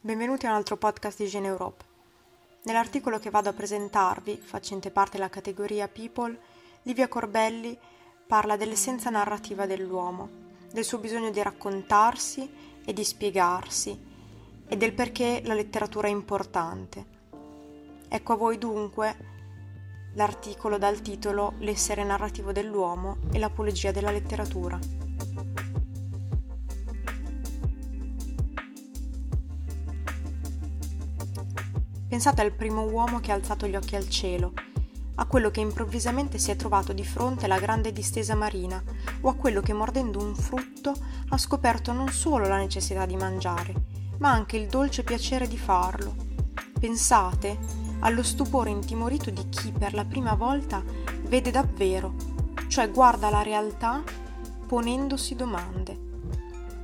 Benvenuti a un altro podcast di Gene Europe. Nell'articolo che vado a presentarvi, facente parte della categoria People, Livia Corbelli parla dell'essenza narrativa dell'uomo, del suo bisogno di raccontarsi e di spiegarsi e del perché la letteratura è importante. Ecco a voi dunque l'articolo dal titolo L'essere narrativo dell'uomo e l'apologia della letteratura. Pensate al primo uomo che ha alzato gli occhi al cielo, a quello che improvvisamente si è trovato di fronte alla grande distesa marina, o a quello che mordendo un frutto ha scoperto non solo la necessità di mangiare, ma anche il dolce piacere di farlo. Pensate allo stupore intimorito di chi per la prima volta vede davvero, cioè guarda la realtà ponendosi domande.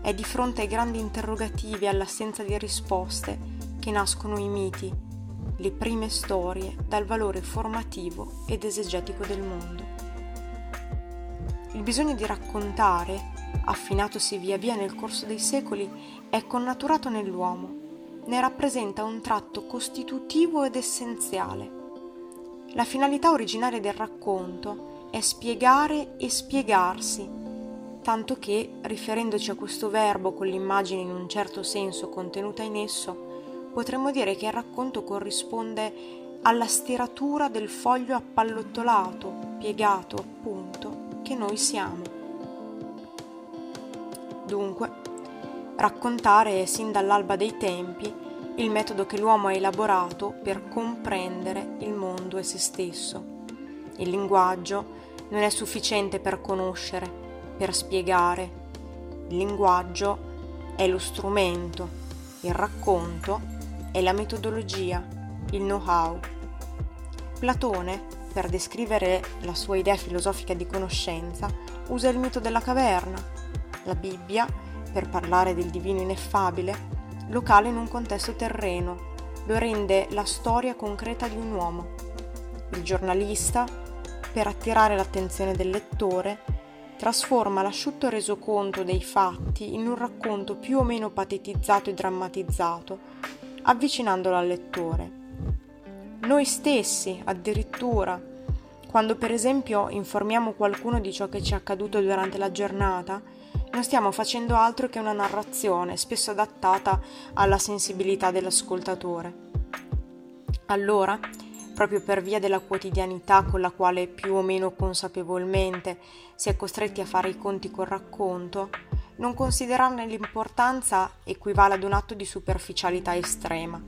È di fronte ai grandi interrogativi e all'assenza di risposte che nascono i miti, le prime storie dal valore formativo ed esegetico del mondo. Il bisogno di raccontare, affinatosi via via nel corso dei secoli, è connaturato nell'uomo, ne rappresenta un tratto costitutivo ed essenziale. La finalità originaria del racconto è spiegare e spiegarsi, tanto che, riferendoci a questo verbo con l'immagine in un certo senso contenuta in esso, potremmo dire che il racconto corrisponde alla stiratura del foglio appallottolato, piegato appunto, che noi siamo. Dunque, raccontare è sin dall'alba dei tempi il metodo che l'uomo ha elaborato per comprendere il mondo e se stesso. Il linguaggio non è sufficiente per conoscere, per spiegare. Il linguaggio è lo strumento, il racconto è la metodologia, il know-how. Platone, per descrivere la sua idea filosofica di conoscenza, usa il mito della caverna. La Bibbia, per parlare del divino ineffabile, lo cala in un contesto terreno, lo rende la storia concreta di un uomo. Il giornalista, per attirare l'attenzione del lettore, trasforma l'asciutto resoconto dei fatti in un racconto più o meno patetizzato e drammatizzato, avvicinandolo al lettore. Noi stessi, addirittura, quando per esempio informiamo qualcuno di ciò che ci è accaduto durante la giornata, non stiamo facendo altro che una narrazione, spesso adattata alla sensibilità dell'ascoltatore. Allora, proprio per via della quotidianità con la quale più o meno consapevolmente si è costretti a fare i conti col racconto, non considerarne l'importanza equivale ad un atto di superficialità estrema.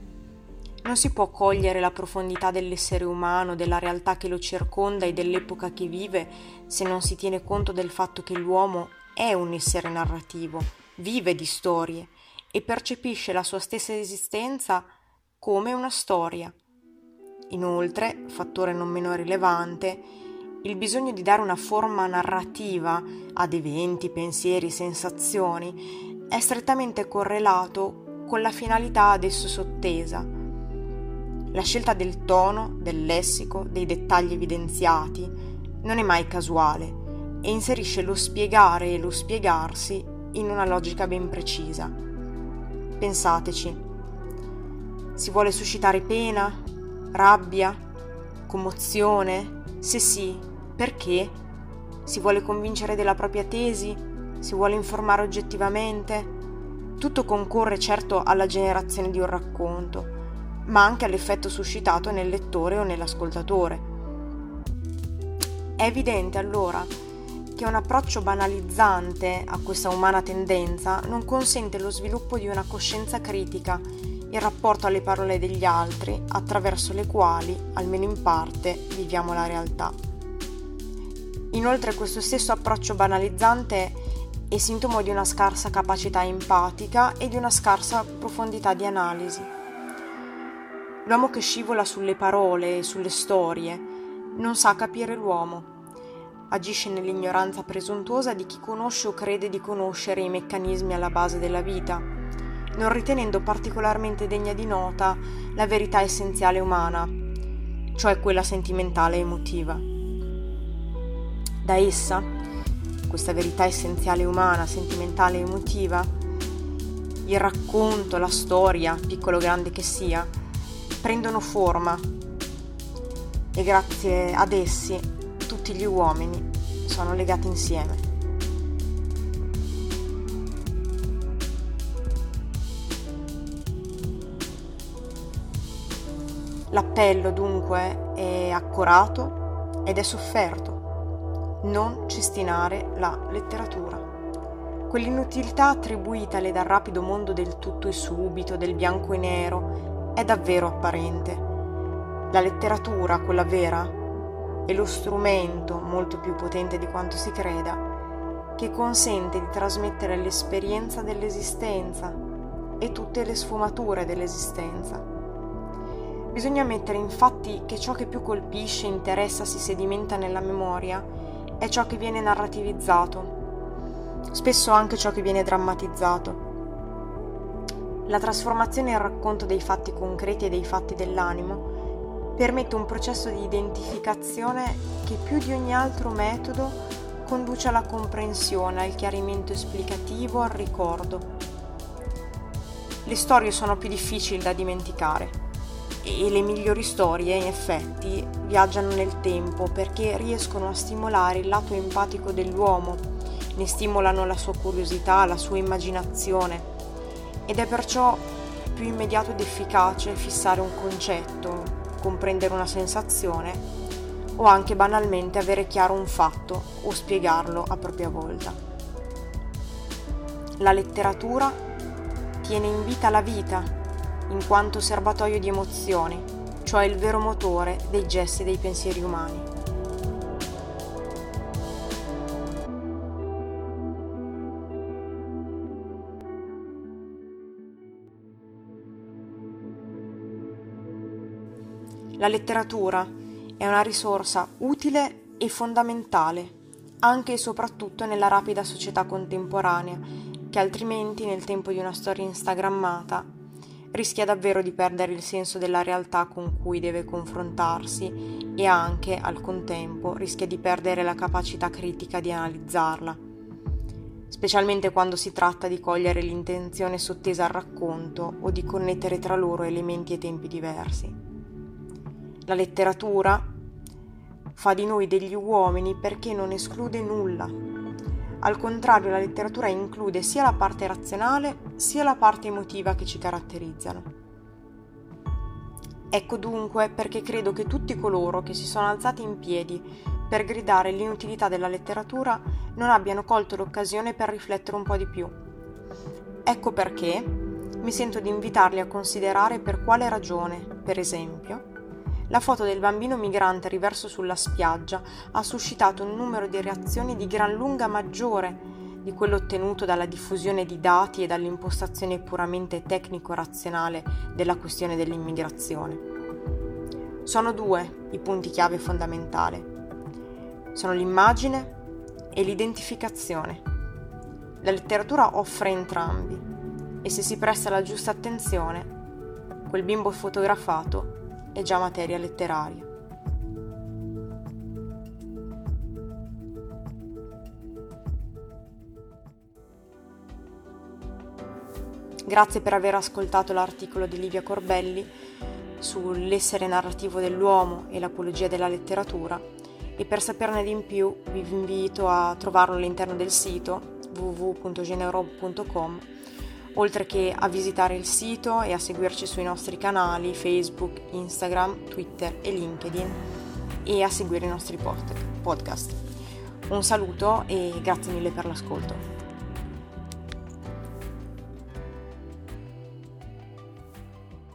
Non si può cogliere la profondità dell'essere umano, della realtà che lo circonda e dell'epoca che vive se non si tiene conto del fatto che l'uomo è un essere narrativo, vive di storie e percepisce la sua stessa esistenza come una storia. Inoltre, fattore non meno rilevante, il bisogno di dare una forma narrativa ad eventi, pensieri, sensazioni è strettamente correlato con la finalità ad esso sottesa. La scelta del tono, del lessico, dei dettagli evidenziati non è mai casuale e inserisce lo spiegare e lo spiegarsi in una logica ben precisa. Pensateci. Si vuole suscitare pena, rabbia, commozione? Se sì, perché? Si vuole convincere della propria tesi? Si vuole informare oggettivamente? Tutto concorre certo alla generazione di un racconto, ma anche all'effetto suscitato nel lettore o nell'ascoltatore. È evidente allora che un approccio banalizzante a questa umana tendenza non consente lo sviluppo di una coscienza critica, il rapporto alle parole degli altri attraverso le quali, almeno in parte, viviamo la realtà. Inoltre questo stesso approccio banalizzante è sintomo di una scarsa capacità empatica e di una scarsa profondità di analisi. L'uomo che scivola sulle parole e sulle storie non sa capire l'uomo. Agisce nell'ignoranza presuntuosa di chi conosce o crede di conoscere i meccanismi alla base della vita, non ritenendo particolarmente degna di nota la verità essenziale umana, cioè quella sentimentale e emotiva. Da essa, questa verità essenziale umana, sentimentale e emotiva, il racconto, la storia, piccolo o grande che sia, prendono forma e grazie ad essi tutti gli uomini sono legati insieme. L'appello dunque è accorato ed è sofferto. Non cestinare la letteratura. Quell'inutilità attribuitale dal rapido mondo del tutto e subito, del bianco e nero, è davvero apparente. La letteratura, quella vera, è lo strumento, molto più potente di quanto si creda, che consente di trasmettere l'esperienza dell'esistenza e tutte le sfumature dell'esistenza Bisogna ammettere infatti che ciò che più colpisce, interessa, si sedimenta nella memoria è ciò che viene narrativizzato, spesso anche ciò che viene drammatizzato. La trasformazione in racconto dei fatti concreti e dei fatti dell'animo permette un processo di identificazione che più di ogni altro metodo conduce alla comprensione, al chiarimento esplicativo, al ricordo. Le storie sono più difficili da dimenticare e le migliori storie in effetti viaggiano nel tempo perché riescono a stimolare il lato empatico dell'uomo, ne stimolano la sua curiosità, la sua immaginazione ed è perciò più immediato ed efficace fissare un concetto, comprendere una sensazione o anche banalmente avere chiaro un fatto o spiegarlo a propria volta. La letteratura tiene in vita la vita in quanto serbatoio di emozioni, cioè il vero motore dei gesti e dei pensieri umani. La letteratura è una risorsa utile e fondamentale, anche e soprattutto nella rapida società contemporanea, che altrimenti nel tempo di una storia instagrammata rischia davvero di perdere il senso della realtà con cui deve confrontarsi e anche, al contempo, rischia di perdere la capacità critica di analizzarla, specialmente quando si tratta di cogliere l'intenzione sottesa al racconto o di connettere tra loro elementi e tempi diversi. La letteratura fa di noi degli uomini perché non esclude nulla, al contrario, la letteratura include sia la parte razionale sia la parte emotiva che ci caratterizzano. Ecco dunque perché credo che tutti coloro che si sono alzati in piedi per gridare l'inutilità della letteratura non abbiano colto l'occasione per riflettere un po' di più. Ecco perché mi sento di invitarli a considerare per quale ragione, per esempio, la foto del bambino migrante riverso sulla spiaggia ha suscitato un numero di reazioni di gran lunga maggiore di quello ottenuto dalla diffusione di dati e dall'impostazione puramente tecnico-razionale della questione dell'immigrazione. Sono due i punti chiave fondamentali. Sono l'immagine e l'identificazione. La letteratura offre entrambi e se si presta la giusta attenzione, quel bimbo fotografato è già materia letteraria. Grazie per aver ascoltato l'articolo di Livia Corbelli sull'essere narrativo dell'uomo e l'apologia della letteratura e per saperne di più vi invito a trovarlo all'interno del sito www.generob.com oltre che a visitare il sito e a seguirci sui nostri canali Facebook, Instagram, Twitter e LinkedIn e a seguire i nostri podcast. Un saluto e grazie mille per l'ascolto.